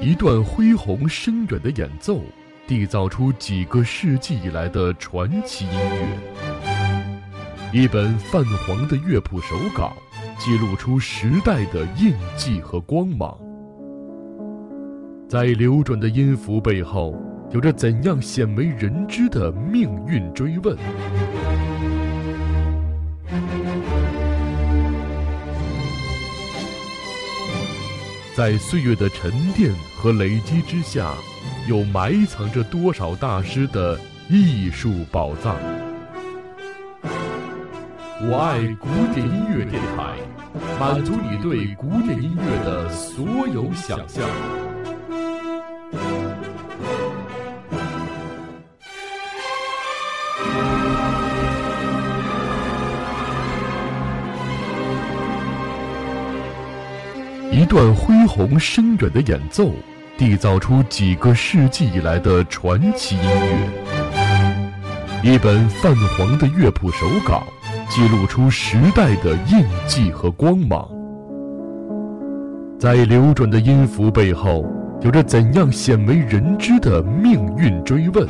一段恢宏深远的演奏，缔造出几个世纪以来的传奇音乐；一本泛黄的乐谱手稿，记录出时代的印记和光芒。在流转的音符背后，有着怎样鲜为人知的命运追问？在岁月的沉淀和累积之下，又埋藏着多少大师的艺术宝藏？我爱古典音乐电台，满足你对古典音乐的所有想象。一段恢宏深远的演奏，缔造出几个世纪以来的传奇音乐；一本泛黄的乐谱手稿，记录出时代的印记和光芒。在流转的音符背后，有着怎样鲜为人知的命运追问？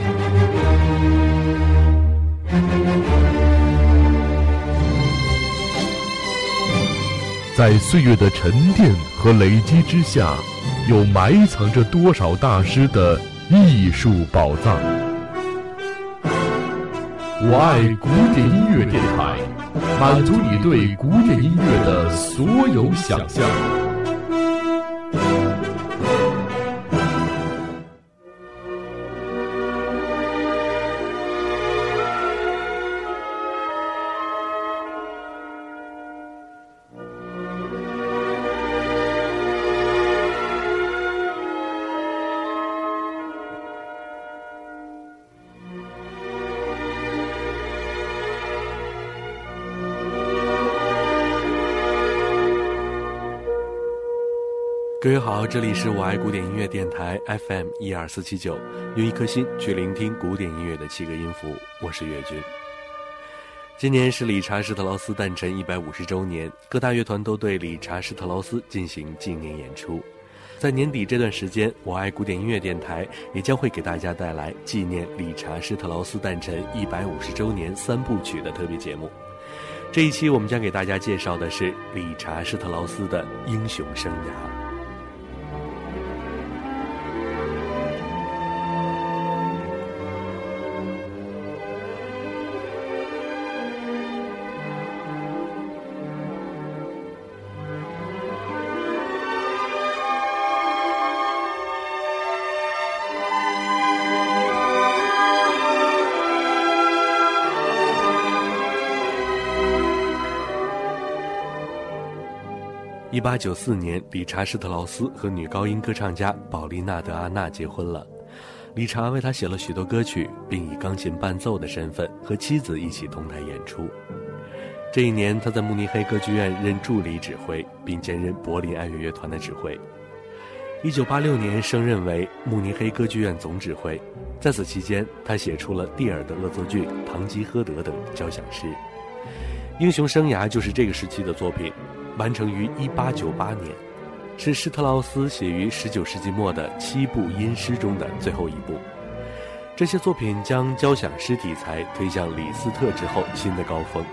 在岁月的沉淀和累积之下，又埋藏着多少大师的艺术宝藏？我爱古典音乐电台，满足你对古典音乐的所有想象。各位好，这里是我爱古典音乐电台 FM 一二四七九，用一颗心去聆听古典音乐的七个音符，我是岳军。今年是理查施特劳斯诞辰一百五十周年，各大乐团都对理查施特劳斯进行纪念演出。在年底这段时间，我爱古典音乐电台也将会给大家带来纪念理查施特劳斯诞辰一百五十周年三部曲的特别节目。这一期我们将给大家介绍的是理查施特劳斯的英雄生涯。一八九四年，理查施特劳斯和女高音歌唱家保利娜·德阿娜结婚了。理查为她写了许多歌曲，并以钢琴伴奏的身份和妻子一起同台演出。这一年，他在慕尼黑歌剧院任助理指挥，并兼任柏林爱乐乐团的指挥。一九八六年，升任为慕尼黑歌剧院总指挥。在此期间，他写出了蒂尔的恶作剧、堂吉诃德等交响诗。英雄生涯就是这个时期的作品。完成于1898年，是施特劳斯写于19世纪末的七部音诗中的最后一部。这些作品将交响诗题材推向李斯特之后新的高峰。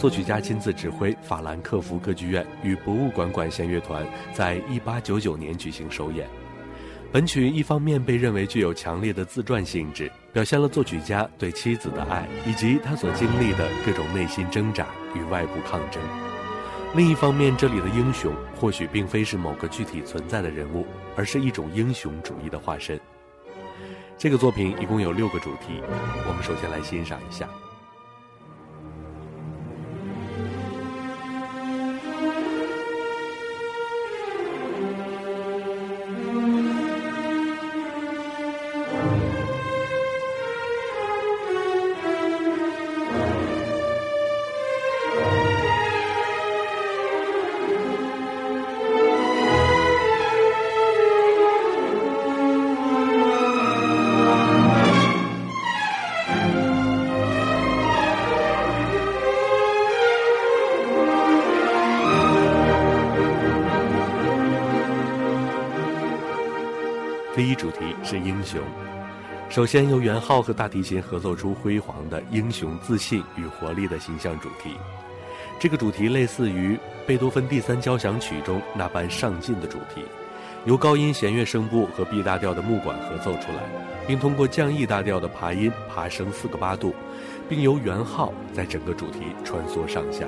作曲家亲自指挥，法兰克福歌剧院与博物馆管弦乐团在一八九九年举行首演。本曲一方面被认为具有强烈的自传性质，表现了作曲家对妻子的爱以及他所经历的各种内心挣扎与外部抗争；另一方面，这里的英雄或许并非是某个具体存在的人物，而是一种英雄主义的化身。这个作品一共有六个主题，我们首先来欣赏一下。第一主题是英雄，首先由元昊和大提琴合奏出辉煌的英雄自信与活力的形象主题。这个主题类似于贝多芬第三交响曲中那般上进的主题，由高音弦乐声部和 B 大调的木管合奏出来，并通过降 E 大调的爬音爬升四个八度，并由元昊在整个主题穿梭上下。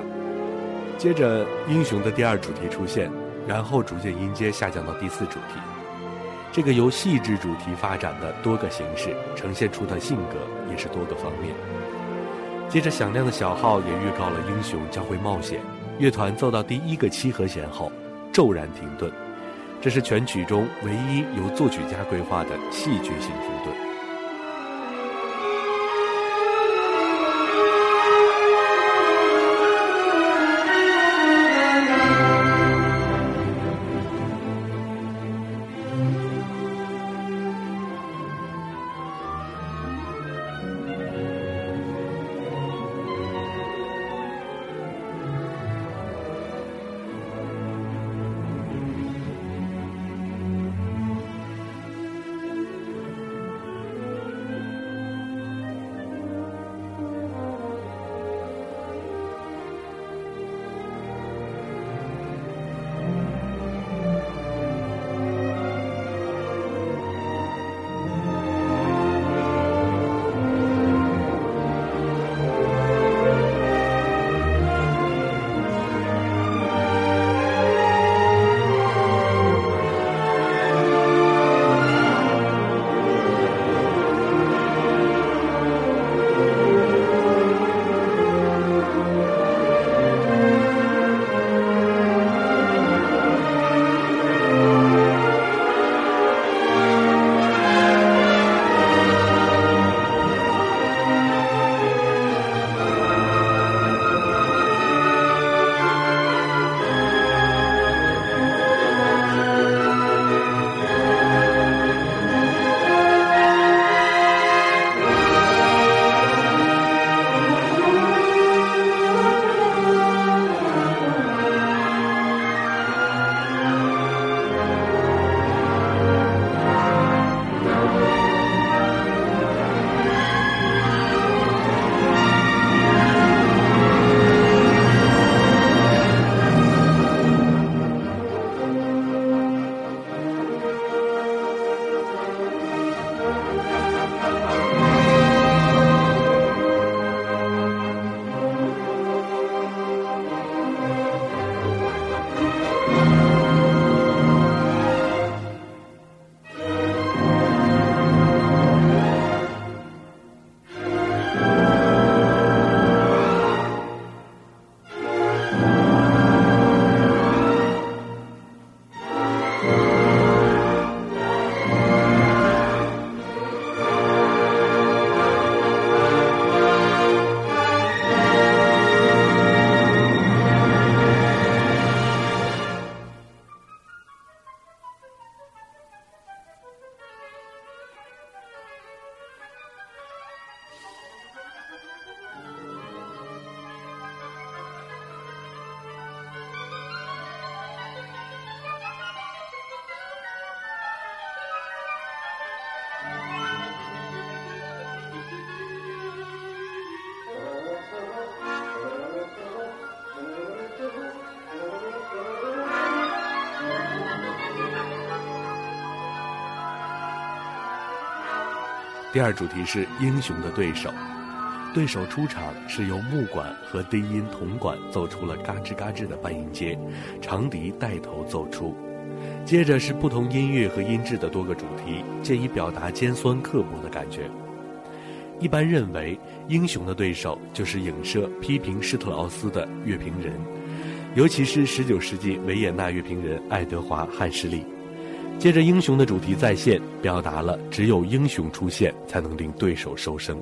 接着，英雄的第二主题出现，然后逐渐音阶下降到第四主题。这个由细致主题发展的多个形式呈现出的性格也是多个方面。接着响亮的小号也预告了英雄将会冒险。乐团奏到第一个七和弦后，骤然停顿，这是全曲中唯一由作曲家规划的戏剧性停顿。第二主题是英雄的对手。对手出场是由木管和低音铜管奏出了嘎吱嘎吱的半音阶，长笛带头奏出，接着是不同音乐和音质的多个主题，借以表达尖酸刻薄的感觉。一般认为，英雄的对手就是影射批评施特劳斯的乐评人，尤其是19世纪维也纳乐评人爱德华·汉施利。接着，英雄的主题再现，表达了只有英雄出现才能令对手收声。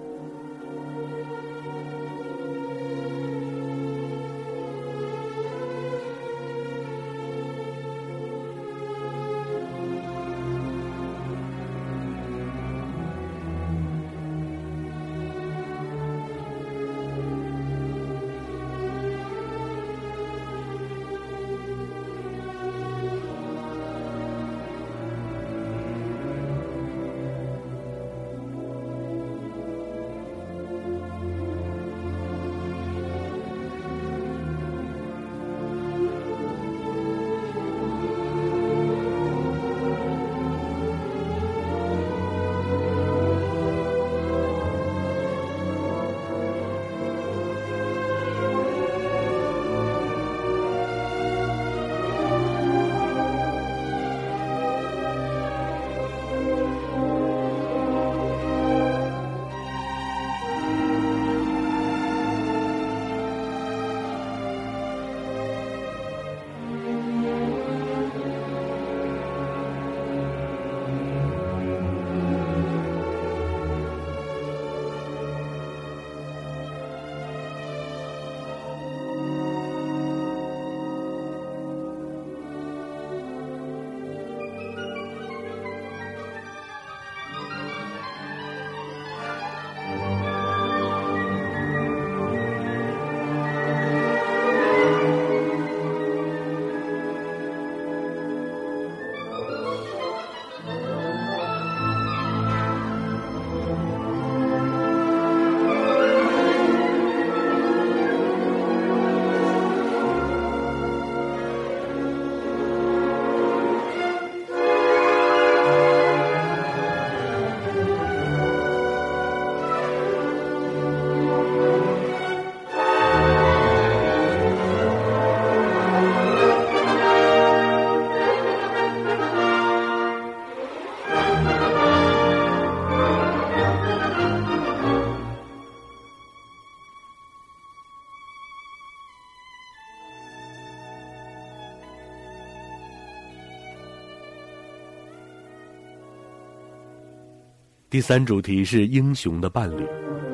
第三主题是英雄的伴侣，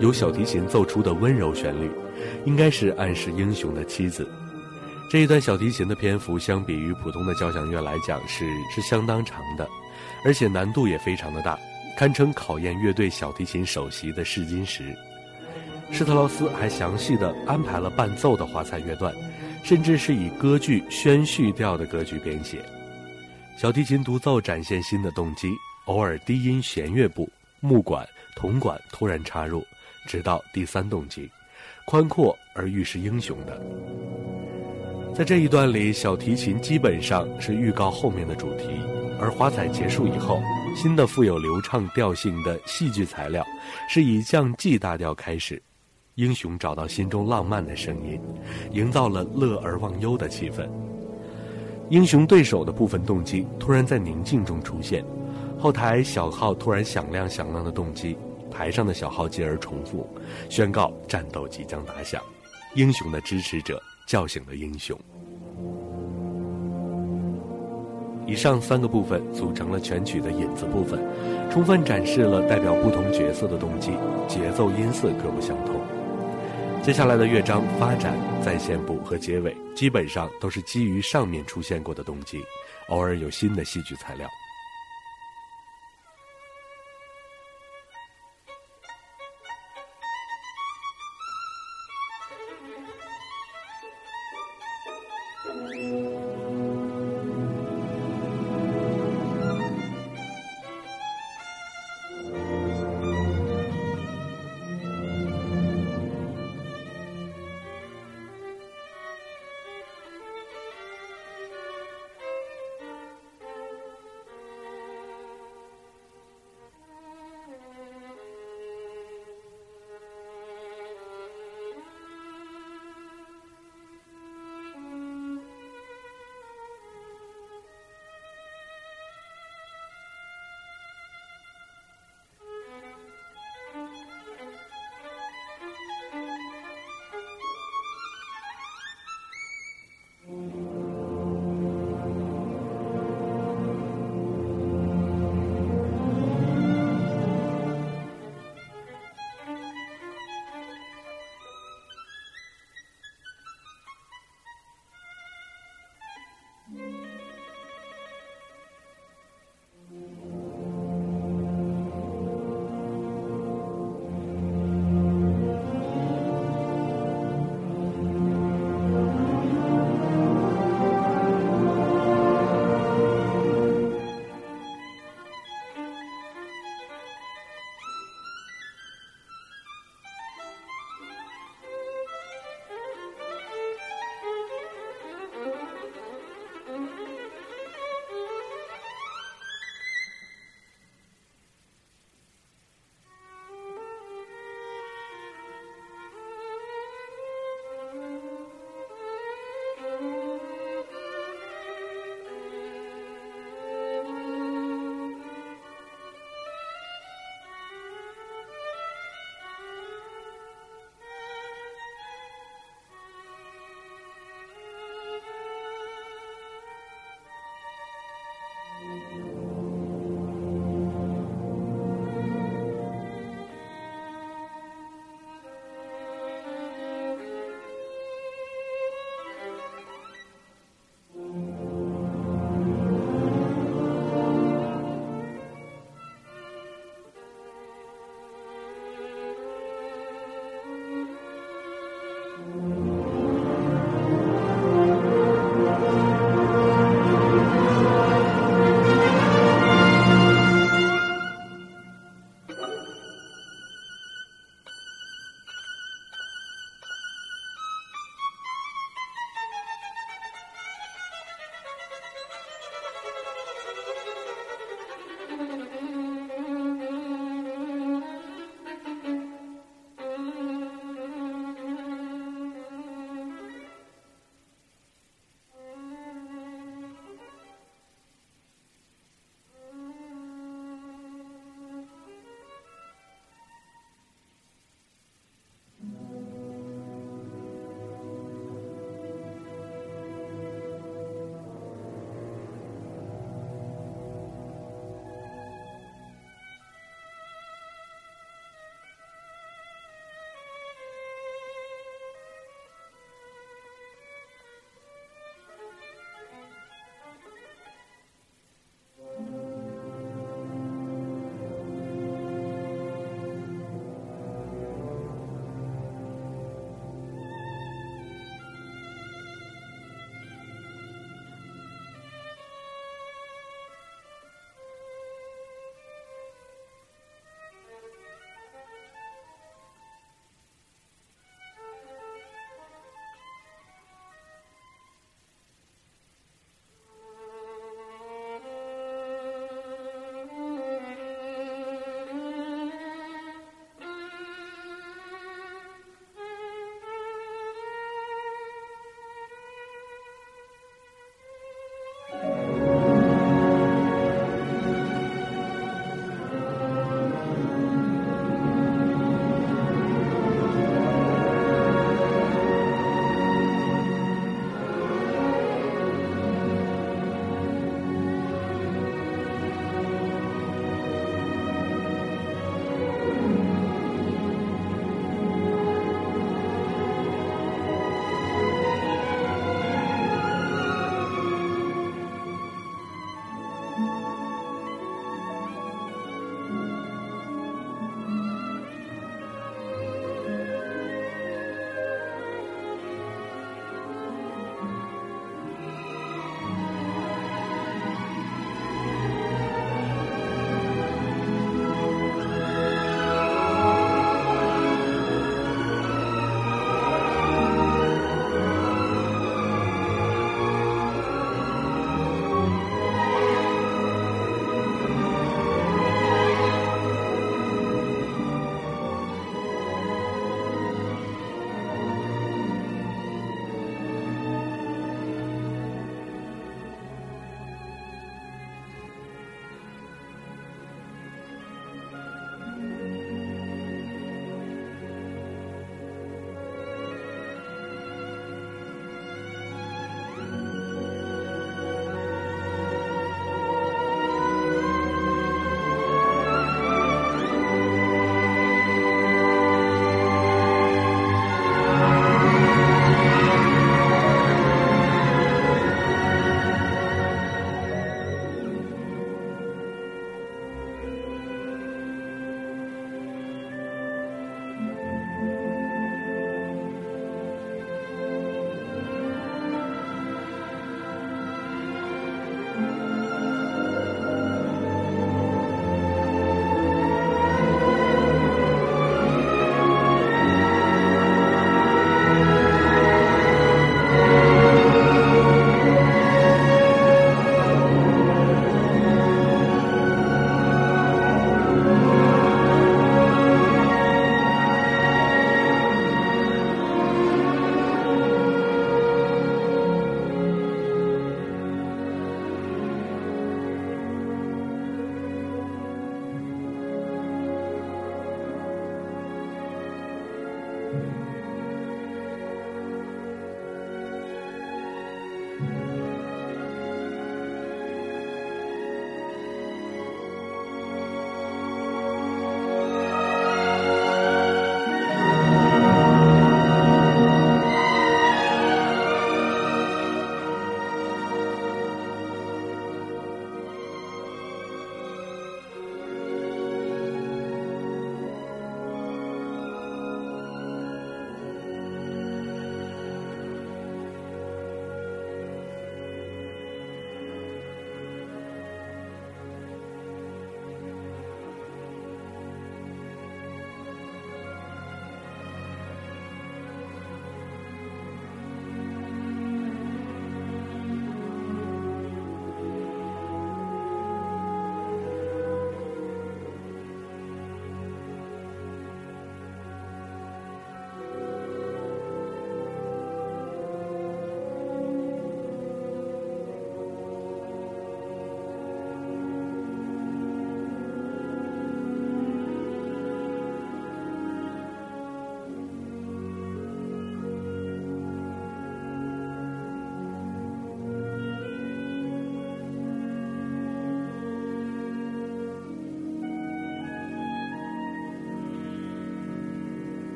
由小提琴奏出的温柔旋律，应该是暗示英雄的妻子。这一段小提琴的篇幅相比于普通的交响乐来讲是是相当长的，而且难度也非常的大，堪称考验乐队小提琴首席的试金石。施特劳斯还详细的安排了伴奏的华彩乐段，甚至是以歌剧宣叙调的歌剧编写。小提琴独奏展现新的动机，偶尔低音弦乐部。木管、铜管突然插入，直到第三动机，宽阔而预示英雄的。在这一段里，小提琴基本上是预告后面的主题，而华彩结束以后，新的富有流畅调性的戏剧材料是以降 G 大调开始，英雄找到心中浪漫的声音，营造了乐而忘忧的气氛。英雄对手的部分动机突然在宁静中出现。后台小号突然响亮响亮的动机，台上的小号继而重复，宣告战斗即将打响。英雄的支持者叫醒了英雄。以上三个部分组成了全曲的引子部分，充分展示了代表不同角色的动机，节奏音色各不相同。接下来的乐章发展、再现部和结尾基本上都是基于上面出现过的动机，偶尔有新的戏剧材料。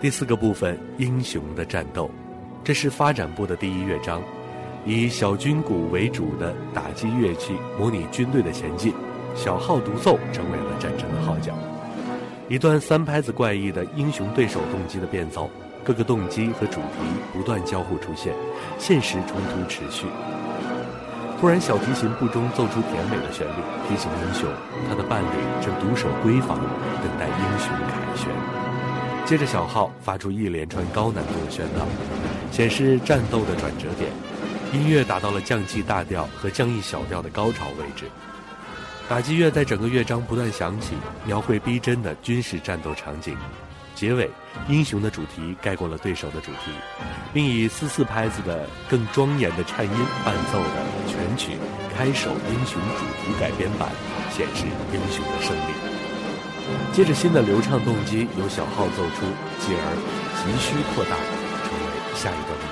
第四个部分，英雄的战斗，这是发展部的第一乐章，以小军鼓为主的打击乐器模拟军队的前进，小号独奏成为了战争的号角。一段三拍子怪异的英雄对手动机的变奏，各个动机和主题不断交互出现，现实冲突持续。突然，小提琴部中奏出甜美的旋律，提醒英雄他的伴侣正独守闺房，等待英雄凯旋。接着，小号发出一连串高难度的宣告，显示战斗的转折点。音乐达到了降 G 大调和降 E 小调的高潮位置。打击乐在整个乐章不断响起，描绘逼真的军事战斗场景。结尾，英雄的主题盖过了对手的主题，并以四四拍子的更庄严的颤音伴奏的全曲开首英雄主题改编版，显示英雄的胜利。接着，新的流畅动机由小号奏出，继而急需扩大，成为下一段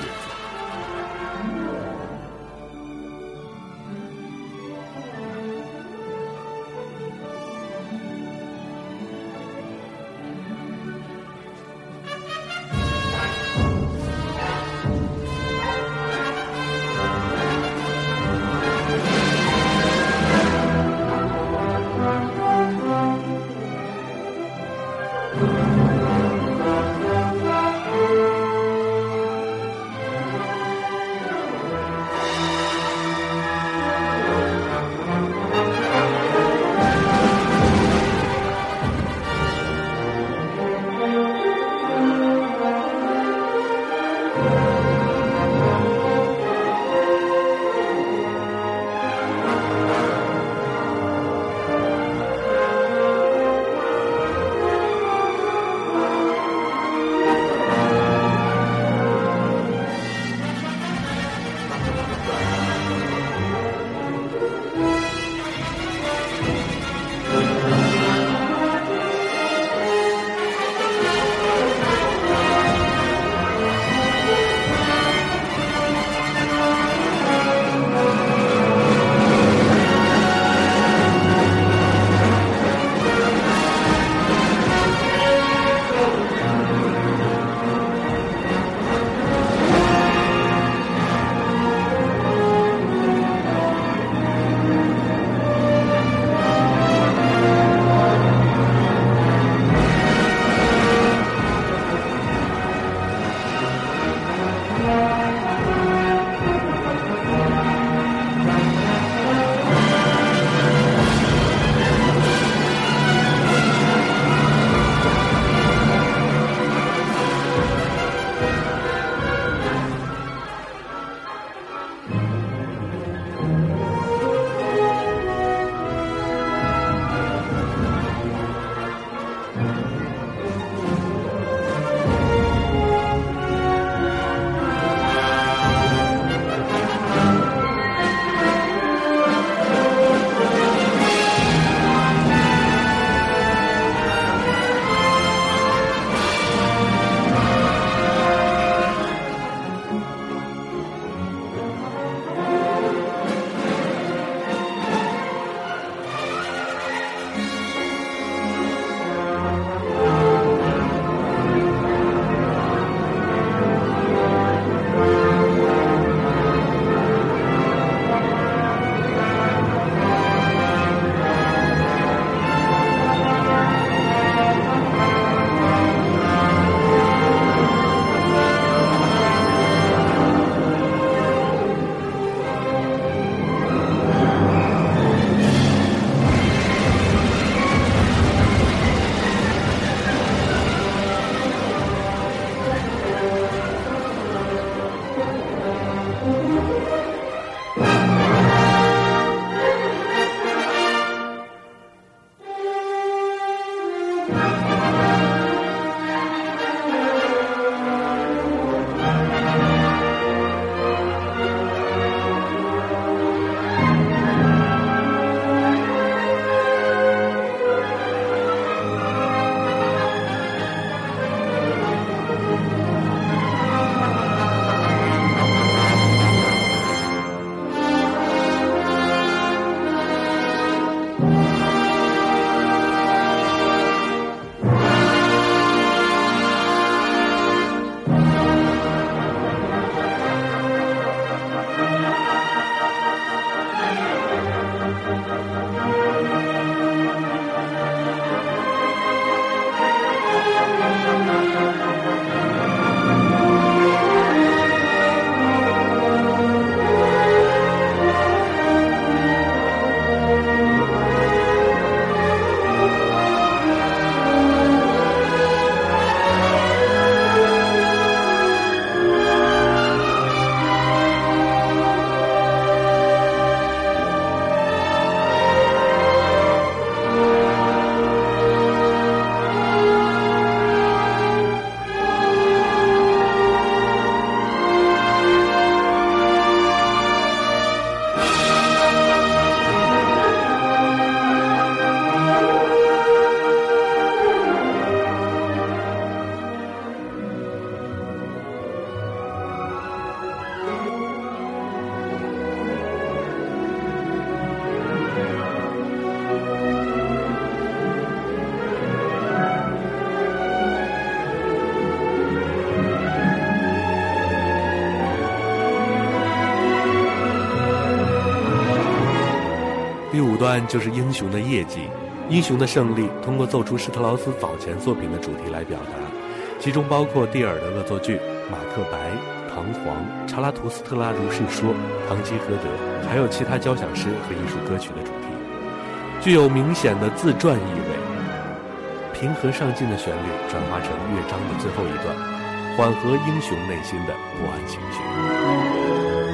段就是英雄的业绩，英雄的胜利通过奏出施特劳斯早前作品的主题来表达，其中包括蒂尔的恶作剧、马克白、唐璜、查拉图斯特拉如是说、堂吉诃德，还有其他交响诗和艺术歌曲的主题，具有明显的自传意味。平和上进的旋律转化成乐章的最后一段，缓和英雄内心的不安情绪。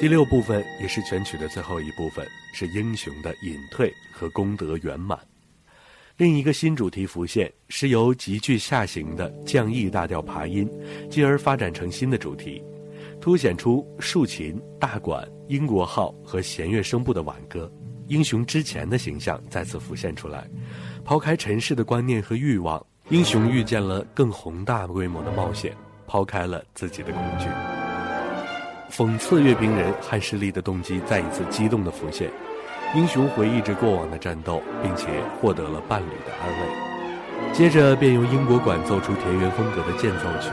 第六部分也是全曲的最后一部分，是英雄的隐退和功德圆满。另一个新主题浮现，是由急剧下行的降 E 大调爬音，继而发展成新的主题，凸显出竖琴、大管、英国号和弦乐声部的挽歌。英雄之前的形象再次浮现出来，抛开尘世的观念和欲望，英雄遇见了更宏大规模的冒险，抛开了自己的恐惧。讽刺阅兵人汉世力的动机再一次激动地浮现，英雄回忆着过往的战斗，并且获得了伴侣的安慰。接着便用英国管奏出田园风格的间奏曲，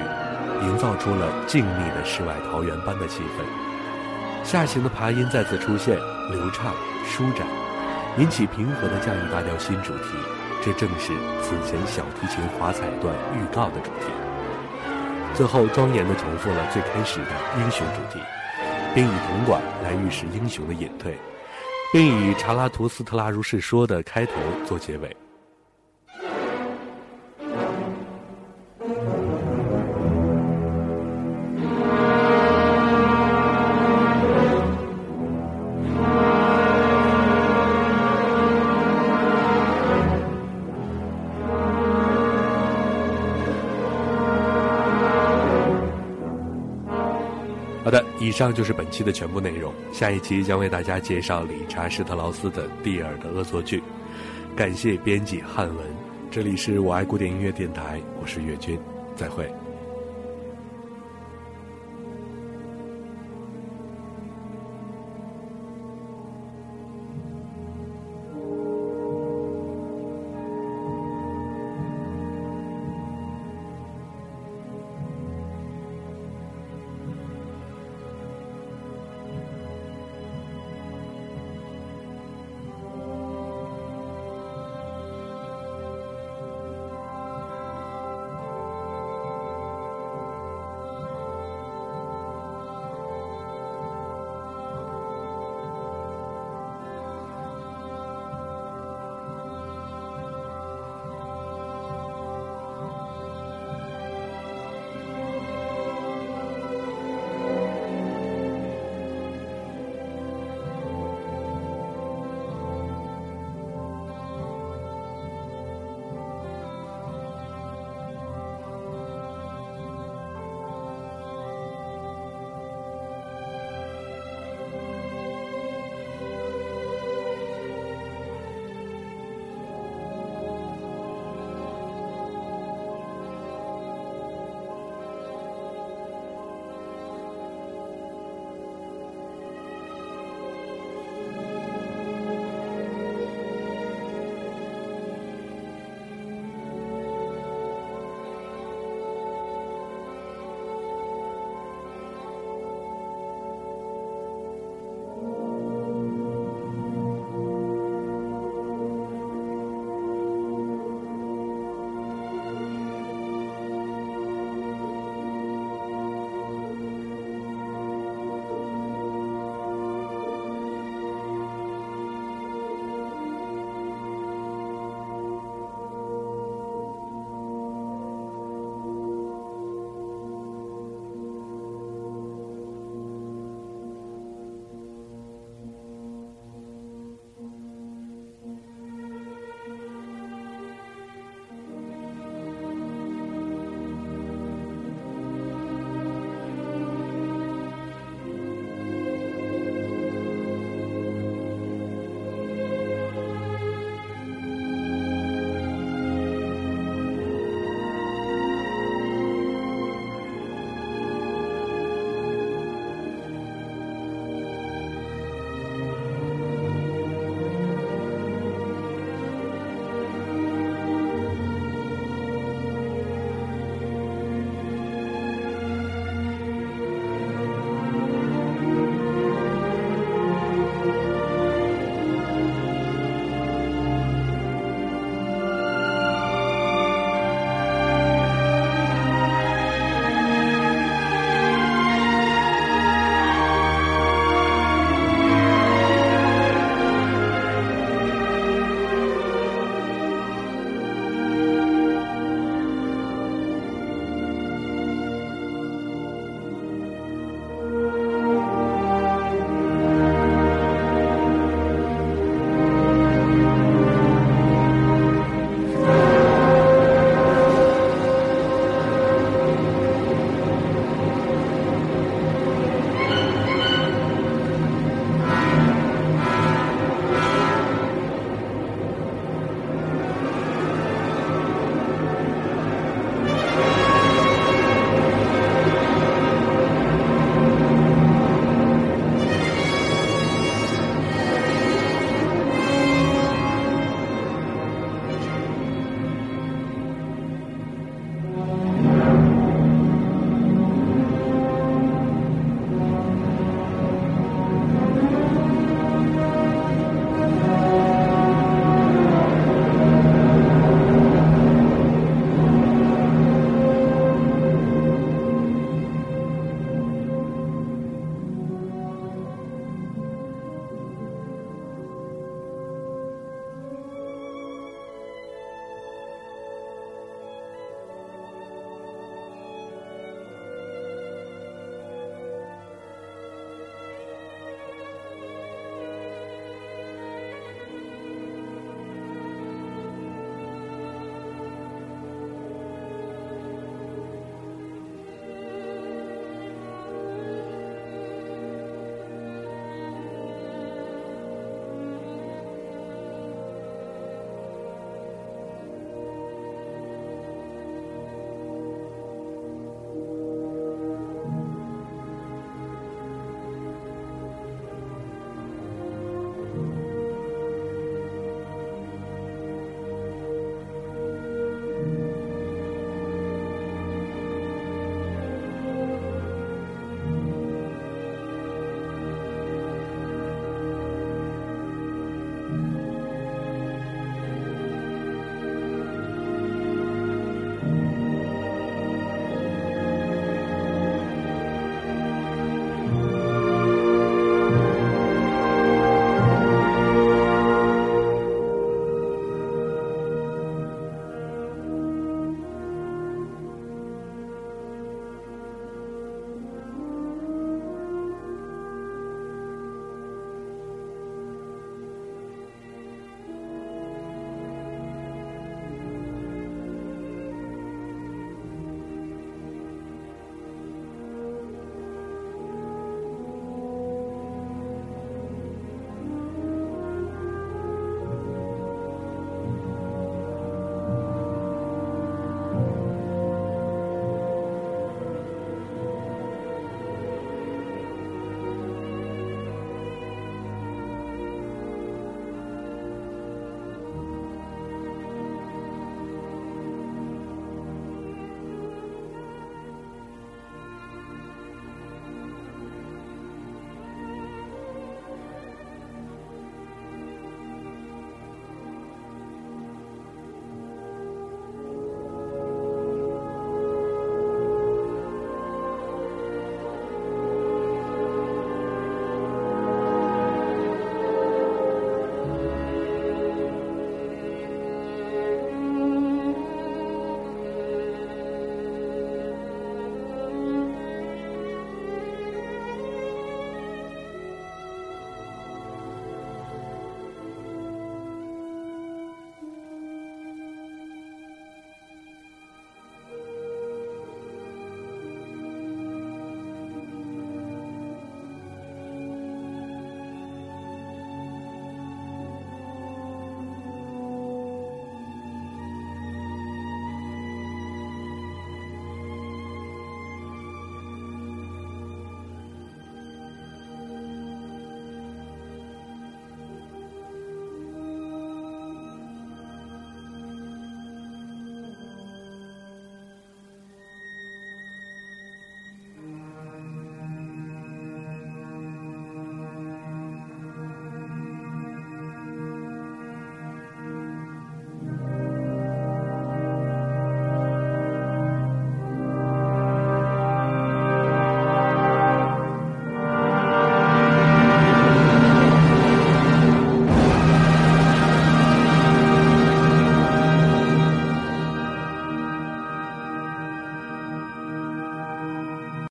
营造出了静谧的世外桃源般的气氛。下行的爬音再次出现，流畅舒展，引起平和的降 E 大调新主题。这正是此前小提琴华彩段预告的主题。最后庄严地重复了最开始的英雄主题，并以铜管来预示英雄的隐退，并以查拉图斯特拉如是说的开头做结尾。以上就是本期的全部内容。下一期将为大家介绍理查施特劳斯的《蒂尔的恶作剧》。感谢编辑汉文，这里是我爱古典音乐电台，我是岳军，再会。